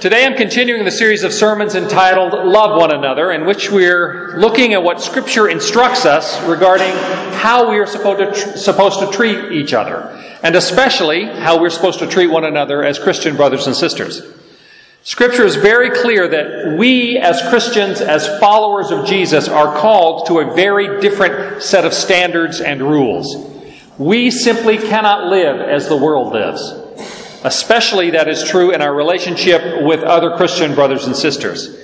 Today I'm continuing the series of sermons entitled Love One Another, in which we're looking at what Scripture instructs us regarding how we are supposed to, tr- supposed to treat each other, and especially how we're supposed to treat one another as Christian brothers and sisters. Scripture is very clear that we as Christians, as followers of Jesus, are called to a very different set of standards and rules. We simply cannot live as the world lives. Especially that is true in our relationship with other Christian brothers and sisters.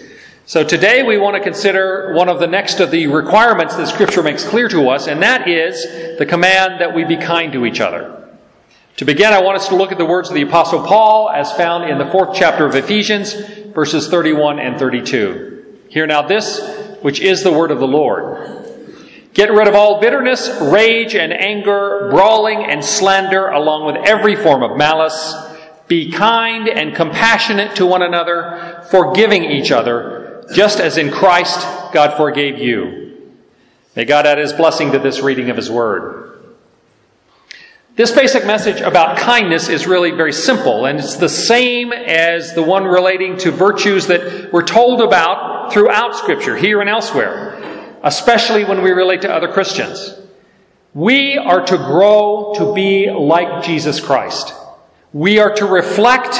So today we want to consider one of the next of the requirements that Scripture makes clear to us, and that is the command that we be kind to each other. To begin, I want us to look at the words of the Apostle Paul as found in the fourth chapter of Ephesians, verses 31 and 32. Hear now this, which is the word of the Lord. Get rid of all bitterness, rage, and anger, brawling and slander, along with every form of malice. Be kind and compassionate to one another, forgiving each other, just as in Christ God forgave you. May God add his blessing to this reading of his word. This basic message about kindness is really very simple, and it's the same as the one relating to virtues that we're told about throughout Scripture, here and elsewhere especially when we relate to other Christians. We are to grow to be like Jesus Christ. We are to reflect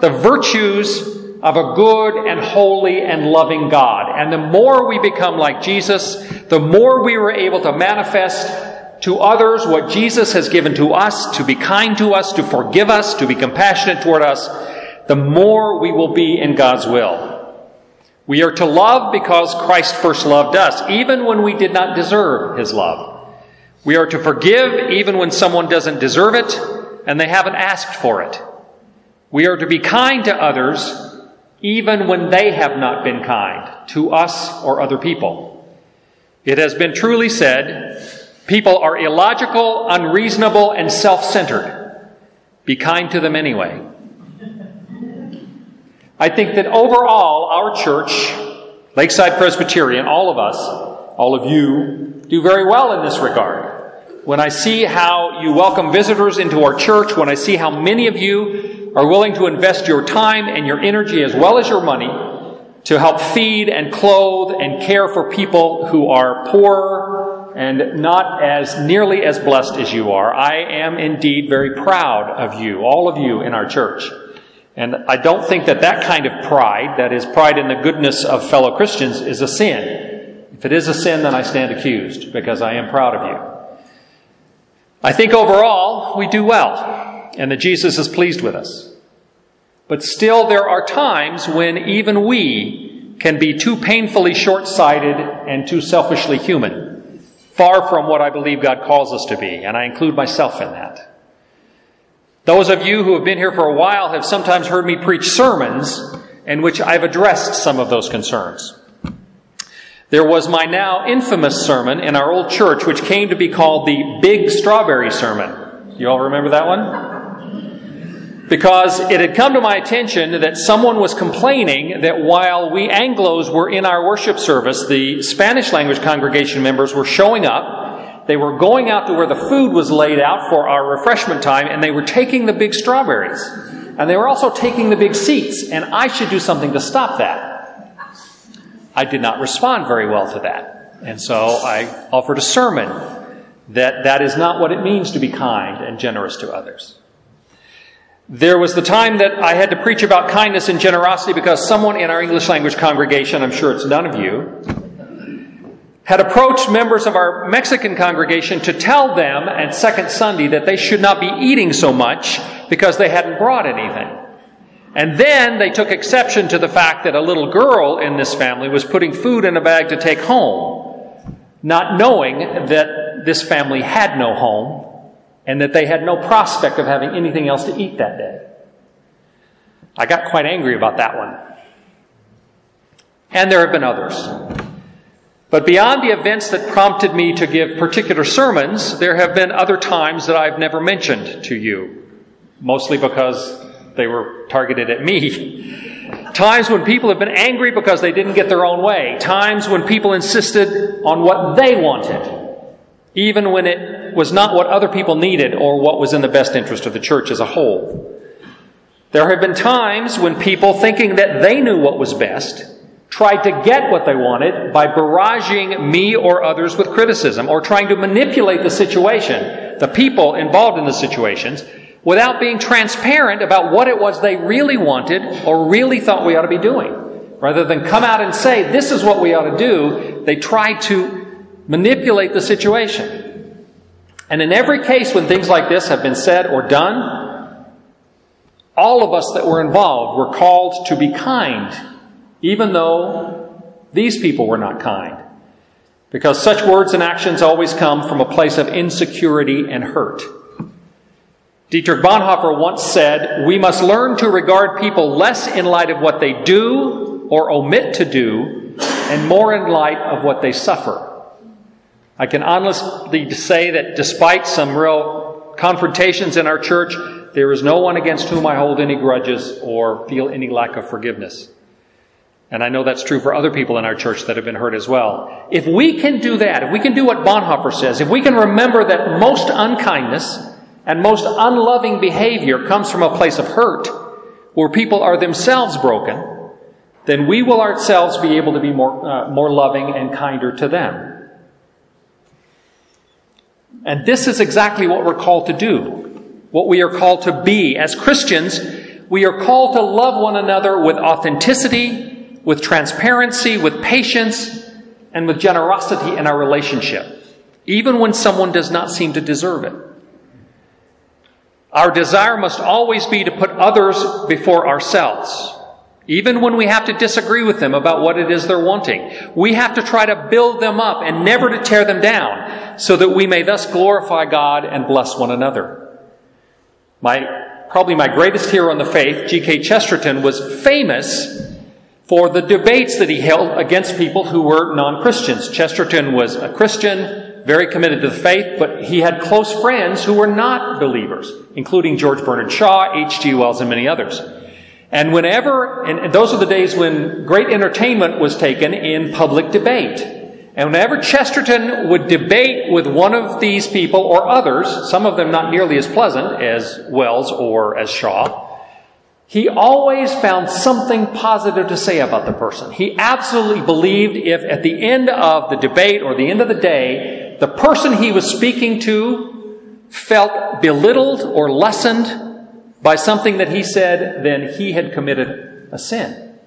the virtues of a good and holy and loving God. And the more we become like Jesus, the more we are able to manifest to others what Jesus has given to us, to be kind to us, to forgive us, to be compassionate toward us, the more we will be in God's will. We are to love because Christ first loved us, even when we did not deserve his love. We are to forgive even when someone doesn't deserve it and they haven't asked for it. We are to be kind to others even when they have not been kind to us or other people. It has been truly said, people are illogical, unreasonable, and self-centered. Be kind to them anyway. I think that overall, our church, Lakeside Presbyterian, all of us, all of you, do very well in this regard. When I see how you welcome visitors into our church, when I see how many of you are willing to invest your time and your energy as well as your money to help feed and clothe and care for people who are poor and not as nearly as blessed as you are, I am indeed very proud of you, all of you in our church. And I don't think that that kind of pride, that is pride in the goodness of fellow Christians, is a sin. If it is a sin, then I stand accused because I am proud of you. I think overall we do well and that Jesus is pleased with us. But still there are times when even we can be too painfully short-sighted and too selfishly human, far from what I believe God calls us to be, and I include myself in that. Those of you who have been here for a while have sometimes heard me preach sermons in which I've addressed some of those concerns. There was my now infamous sermon in our old church, which came to be called the Big Strawberry Sermon. You all remember that one? Because it had come to my attention that someone was complaining that while we Anglos were in our worship service, the Spanish language congregation members were showing up they were going out to where the food was laid out for our refreshment time, and they were taking the big strawberries. And they were also taking the big seats, and I should do something to stop that. I did not respond very well to that. And so I offered a sermon that that is not what it means to be kind and generous to others. There was the time that I had to preach about kindness and generosity because someone in our English language congregation, I'm sure it's none of you, had approached members of our Mexican congregation to tell them at Second Sunday that they should not be eating so much because they hadn't brought anything. And then they took exception to the fact that a little girl in this family was putting food in a bag to take home, not knowing that this family had no home and that they had no prospect of having anything else to eat that day. I got quite angry about that one. And there have been others. But beyond the events that prompted me to give particular sermons, there have been other times that I've never mentioned to you, mostly because they were targeted at me. Times when people have been angry because they didn't get their own way. Times when people insisted on what they wanted, even when it was not what other people needed or what was in the best interest of the church as a whole. There have been times when people, thinking that they knew what was best, tried to get what they wanted by barraging me or others with criticism or trying to manipulate the situation, the people involved in the situations, without being transparent about what it was they really wanted or really thought we ought to be doing. Rather than come out and say, this is what we ought to do, they tried to manipulate the situation. And in every case when things like this have been said or done, all of us that were involved were called to be kind, even though these people were not kind. Because such words and actions always come from a place of insecurity and hurt. Dietrich Bonhoeffer once said, We must learn to regard people less in light of what they do or omit to do, and more in light of what they suffer. I can honestly say that despite some real confrontations in our church, there is no one against whom I hold any grudges or feel any lack of forgiveness. And I know that's true for other people in our church that have been hurt as well. If we can do that, if we can do what Bonhoeffer says, if we can remember that most unkindness and most unloving behavior comes from a place of hurt, where people are themselves broken, then we will ourselves be able to be more, uh, more loving and kinder to them. And this is exactly what we're called to do, what we are called to be. As Christians, we are called to love one another with authenticity, with transparency, with patience, and with generosity in our relationship, even when someone does not seem to deserve it. Our desire must always be to put others before ourselves. Even when we have to disagree with them about what it is they're wanting, we have to try to build them up and never to tear them down so that we may thus glorify God and bless one another. My, probably my greatest hero in the faith, G.K. Chesterton, was famous for the debates that he held against people who were non-Christians. Chesterton was a Christian, very committed to the faith, but he had close friends who were not believers, including George Bernard Shaw, H.G. Wells, and many others. And whenever, and those are the days when great entertainment was taken in public debate. And whenever Chesterton would debate with one of these people or others, some of them not nearly as pleasant as Wells or as Shaw, he always found something positive to say about the person. He absolutely believed if at the end of the debate or the end of the day, the person he was speaking to felt belittled or lessened by something that he said, then he had committed a sin.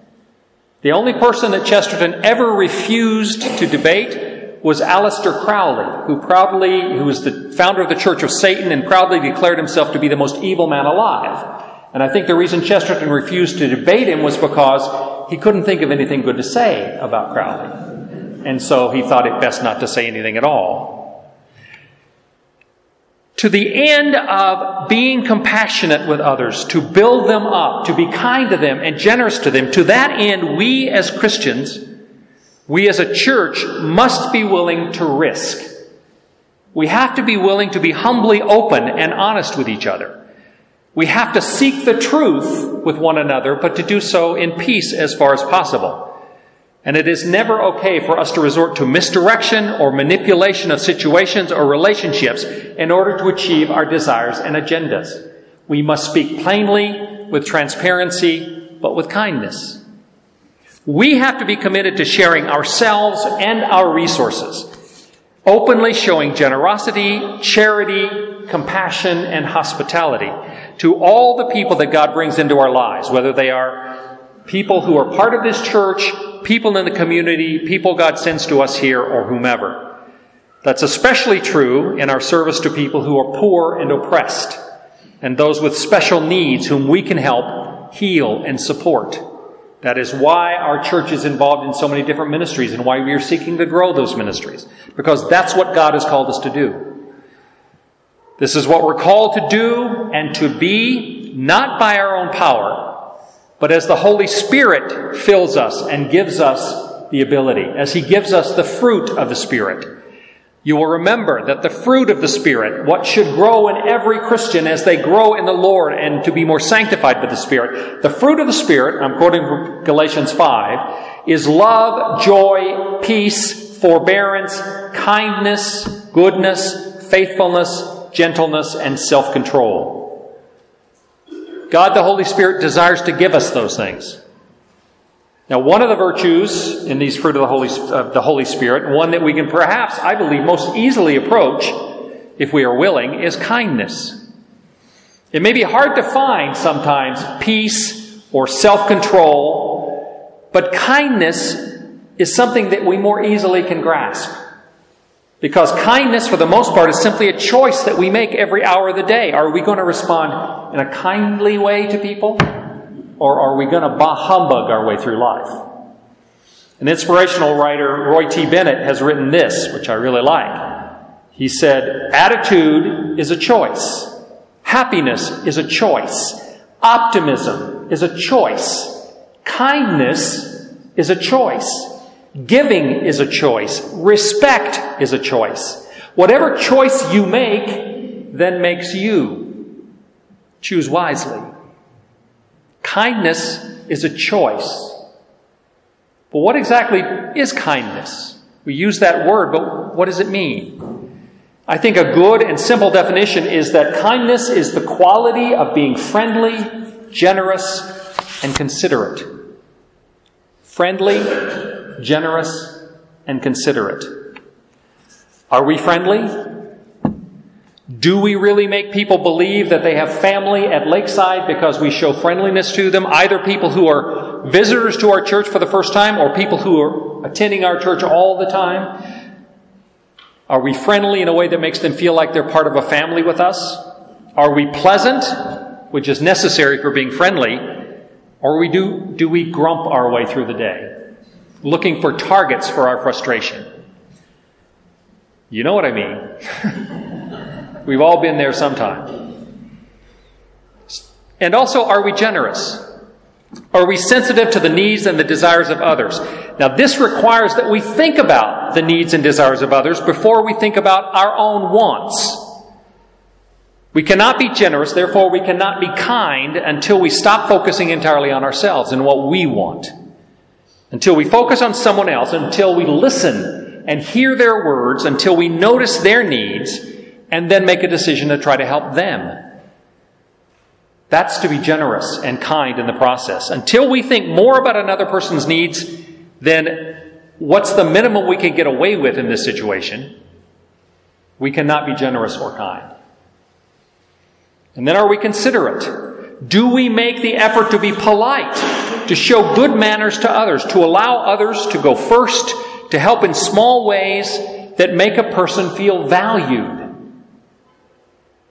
The only person that Chesterton ever refused to debate was Aleister Crowley, who proudly, who was the founder of the Church of Satan and proudly declared himself to be the most evil man alive. And I think the reason Chesterton refused to debate him was because he couldn't think of anything good to say about Crowley. And so he thought it best not to say anything at all to the end of being compassionate with others, to build them up, to be kind to them and generous to them. To that end, we as Christians, we as a church must be willing to risk. We have to be willing to be humbly open and honest with each other. We have to seek the truth with one another, but to do so in peace as far as possible. And it is never okay for us to resort to misdirection or manipulation of situations or relationships in order to achieve our desires and agendas. We must speak plainly, with transparency, but with kindness. We have to be committed to sharing ourselves and our resources, openly showing generosity, charity, compassion, and hospitality to all the people that God brings into our lives, whether they are people who are part of this church people in the community, people God sends to us here, or whomever. That's especially true in our service to people who are poor and oppressed, and those with special needs whom we can help, heal, and support. That is why our church is involved in so many different ministries and why we are seeking to grow those ministries. Because that's what God has called us to do. This is what we're called to do and to be, not by our own power, but as the Holy Spirit fills us and gives us the ability, as He gives us the fruit of the Spirit, you will remember that the fruit of the Spirit, what should grow in every Christian as they grow in the Lord and to be more sanctified by the Spirit, the fruit of the Spirit, I'm quoting from Galatians 5, is love, joy, peace, forbearance, kindness, goodness, faithfulness, gentleness, and self-control. God the Holy Spirit desires to give us those things. Now, one of the virtues in these fruit of the Holy, of the Holy Spirit, one that we can perhaps, I believe, most easily approach if we are willing, is kindness. It may be hard to find sometimes peace or self control, but kindness is something that we more easily can grasp. Because kindness, for the most part, is simply a choice that we make every hour of the day. Are we going to respond in a kindly way to people? Or are we going to humbug our way through life? An inspirational writer, Roy T. Bennett, has written this, which I really like. He said, Attitude is a choice. Happiness is a choice. Optimism is a choice. Kindness is a choice. Giving is a choice. Respect is a choice. Whatever choice you make, then makes you. Choose wisely. Kindness is a choice. But what exactly is kindness? We use that word, but what does it mean? I think a good and simple definition is that kindness is the quality of being friendly, generous, and considerate. Friendly, generous, and considerate. Are we friendly? Do we really make people believe that they have family at Lakeside because we show friendliness to them? Either people who are visitors to our church for the first time or people who are attending our church all the time. Are we friendly in a way that makes them feel like they're part of a family with us? Are we pleasant, which is necessary for being friendly? Or we do, do we grump our way through the day, looking for targets for our frustration? You know what I mean. We've all been there sometime. And also, are we generous? Are we sensitive to the needs and the desires of others? Now, this requires that we think about the needs and desires of others before we think about our own wants. We cannot be generous, therefore, we cannot be kind until we stop focusing entirely on ourselves and what we want. Until we focus on someone else, until we listen and hear their words, until we notice their needs, and then make a decision to try to help them. That's to be generous and kind in the process. Until we think more about another person's needs than what's the minimum we can get away with in this situation, we cannot be generous or kind. And then are we considerate? Do we make the effort to be polite, to show good manners to others, to allow others to go first, to help in small ways that make a person feel valued?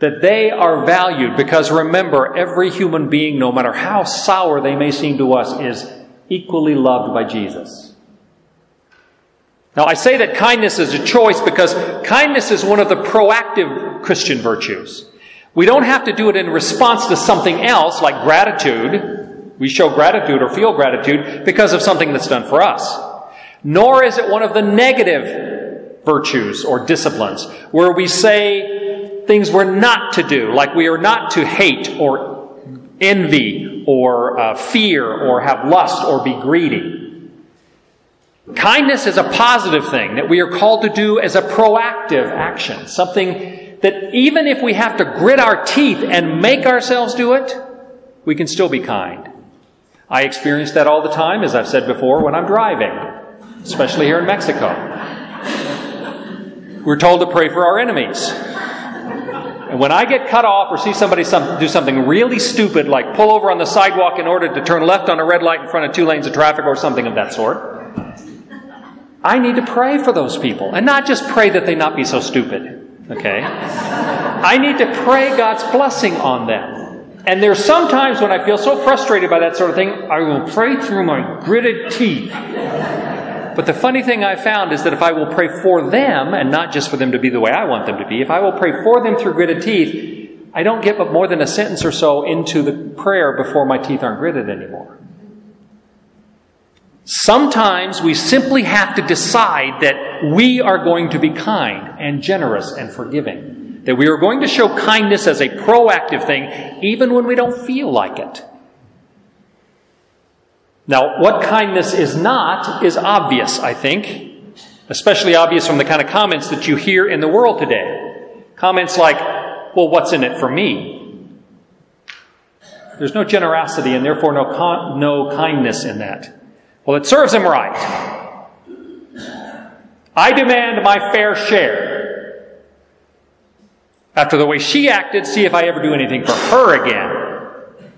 that they are valued because remember, every human being, no matter how sour they may seem to us, is equally loved by Jesus. Now, I say that kindness is a choice because kindness is one of the proactive Christian virtues. We don't have to do it in response to something else like gratitude. We show gratitude or feel gratitude because of something that's done for us. Nor is it one of the negative virtues or disciplines where we say, things we're not to do, like we are not to hate or envy or uh, fear or have lust or be greedy. Kindness is a positive thing that we are called to do as a proactive action, something that even if we have to grit our teeth and make ourselves do it, we can still be kind. I experience that all the time, as I've said before, when I'm driving, especially here in Mexico. We're told to pray for our enemies. And when I get cut off or see somebody some, do something really stupid, like pull over on the sidewalk in order to turn left on a red light in front of two lanes of traffic or something of that sort, I need to pray for those people. And not just pray that they not be so stupid. Okay? I need to pray God's blessing on them. And there's sometimes when I feel so frustrated by that sort of thing, I will pray through my gritted teeth. But the funny thing I found is that if I will pray for them, and not just for them to be the way I want them to be, if I will pray for them through gritted teeth, I don't get but more than a sentence or so into the prayer before my teeth aren't gritted anymore. Sometimes we simply have to decide that we are going to be kind and generous and forgiving. That we are going to show kindness as a proactive thing, even when we don't feel like it. Now, what kindness is not is obvious, I think, especially obvious from the kind of comments that you hear in the world today. Comments like, well, what's in it for me? There's no generosity and therefore no, con- no kindness in that. Well, it serves him right. I demand my fair share. After the way she acted, see if I ever do anything for her again.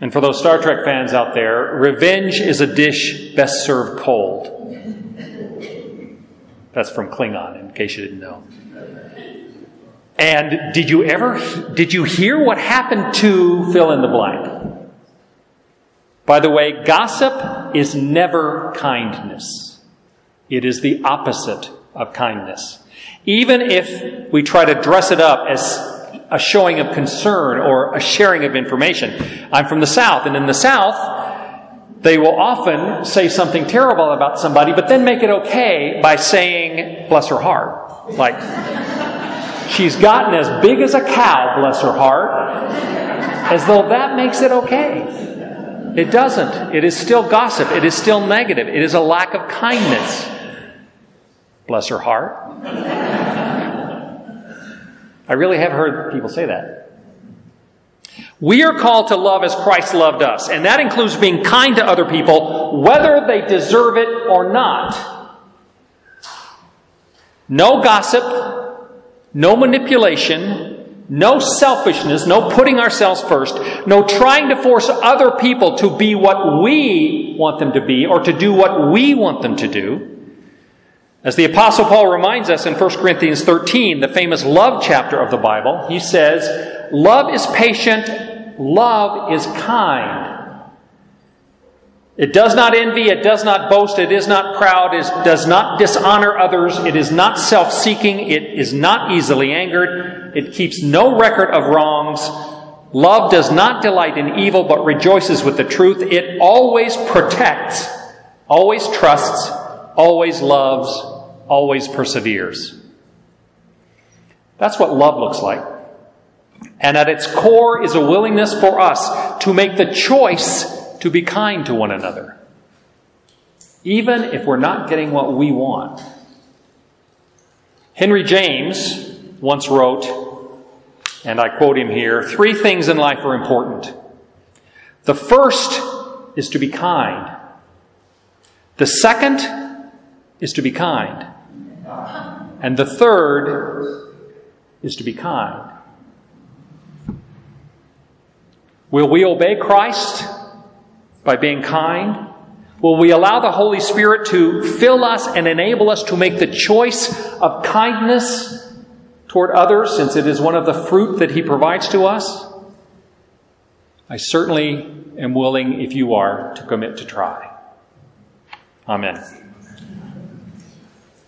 And for those Star Trek fans out there, revenge is a dish best served cold. That's from Klingon, in case you didn't know. And did you ever, did you hear what happened to fill in the blank? By the way, gossip is never kindness. It is the opposite of kindness. Even if we try to dress it up as a showing of concern or a sharing of information. I'm from the South, and in the South, they will often say something terrible about somebody, but then make it okay by saying, bless her heart. Like, she's gotten as big as a cow, bless her heart, as though that makes it okay. It doesn't. It is still gossip. It is still negative. It is a lack of kindness. Bless her heart. I really have heard people say that. We are called to love as Christ loved us, and that includes being kind to other people, whether they deserve it or not. No gossip, no manipulation, no selfishness, no putting ourselves first, no trying to force other people to be what we want them to be or to do what we want them to do. As the Apostle Paul reminds us in 1 Corinthians 13, the famous love chapter of the Bible, he says, Love is patient, love is kind. It does not envy, it does not boast, it is not proud, it does not dishonor others, it is not self seeking, it is not easily angered, it keeps no record of wrongs. Love does not delight in evil, but rejoices with the truth. It always protects, always trusts, always loves, always perseveres. That's what love looks like. And at its core is a willingness for us to make the choice to be kind to one another, even if we're not getting what we want. Henry James once wrote, and I quote him here three things in life are important. The first is to be kind, the second is to be kind, and the third is to be kind. Will we obey Christ by being kind? Will we allow the Holy Spirit to fill us and enable us to make the choice of kindness toward others, since it is one of the fruit that He provides to us? I certainly am willing, if you are, to commit to try. Amen.